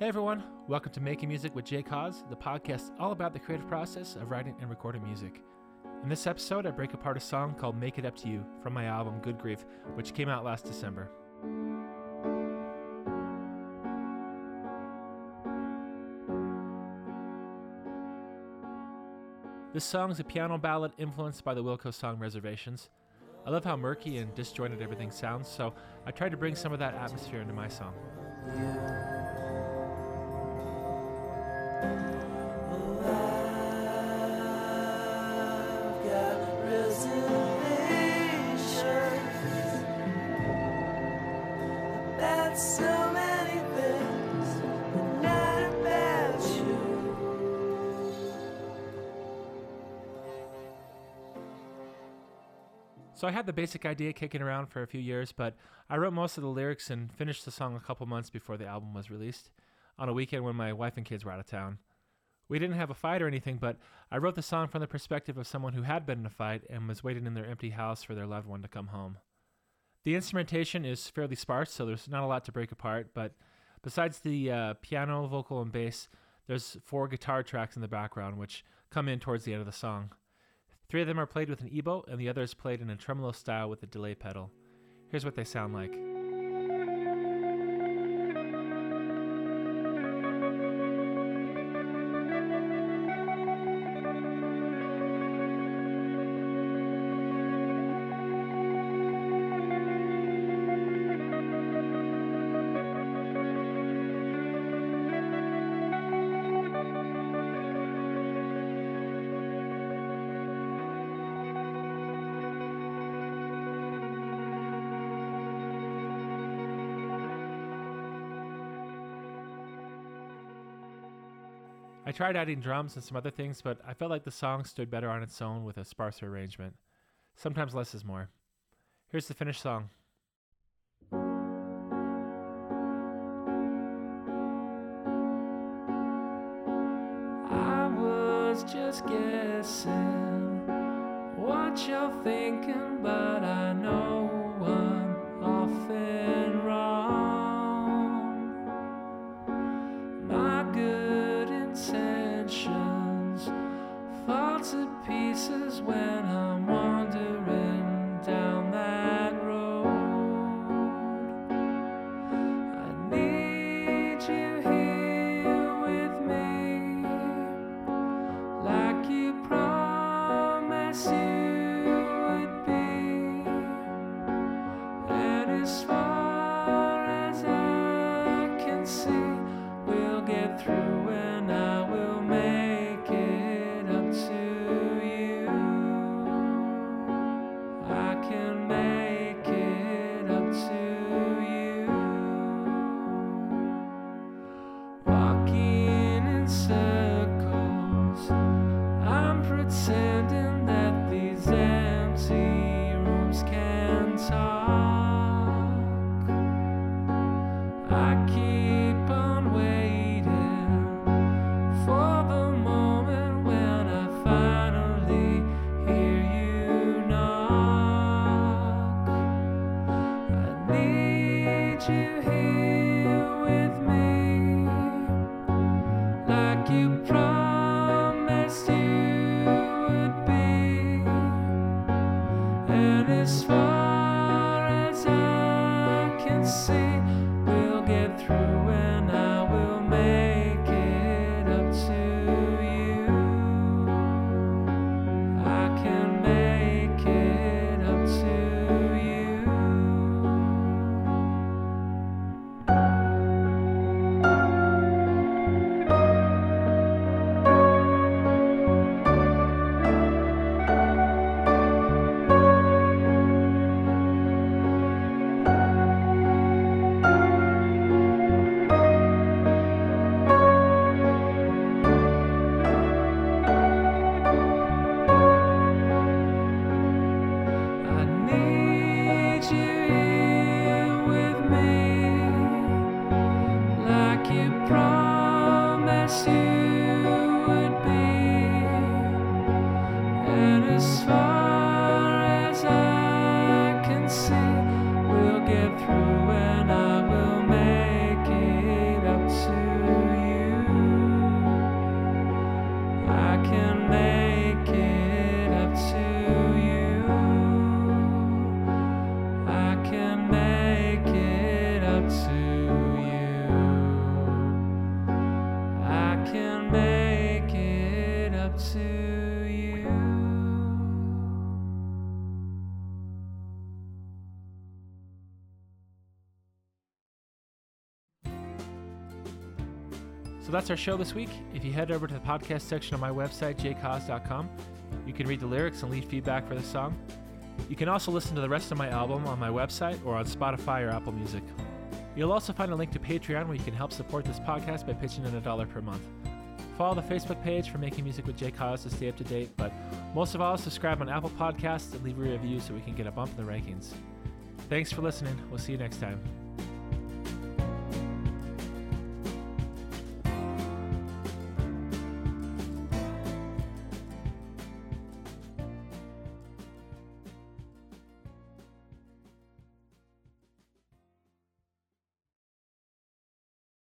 Hey everyone, welcome to Making Music with Jay Cause, the podcast all about the creative process of writing and recording music. In this episode, I break apart a song called Make It Up to You from my album Good Grief, which came out last December. This song is a piano ballad influenced by the Wilco song Reservations. I love how murky and disjointed everything sounds, so I tried to bring some of that atmosphere into my song. So I had the basic idea kicking around for a few years, but I wrote most of the lyrics and finished the song a couple months before the album was released, on a weekend when my wife and kids were out of town. We didn't have a fight or anything, but I wrote the song from the perspective of someone who had been in a fight and was waiting in their empty house for their loved one to come home. The instrumentation is fairly sparse, so there's not a lot to break apart, but besides the uh, piano, vocal, and bass, there's four guitar tracks in the background which come in towards the end of the song. Three of them are played with an ebow, and the other is played in a tremolo style with a delay pedal. Here's what they sound like. I tried adding drums and some other things, but I felt like the song stood better on its own with a sparser arrangement. Sometimes less is more. Here's the finished song. I was just guessing what you're thinking, but I know to pieces when I'm wandering down that road. I need you here with me, like you promised you would be. And as promised you would be. And it's far So that's our show this week. If you head over to the podcast section on my website, jcos.com, you can read the lyrics and leave feedback for the song. You can also listen to the rest of my album on my website or on Spotify or Apple Music. You'll also find a link to Patreon where you can help support this podcast by pitching in a dollar per month. Follow the Facebook page for Making Music with Jay Cause to stay up to date, but most of all, subscribe on Apple Podcasts and leave a review so we can get a bump in the rankings. Thanks for listening. We'll see you next time.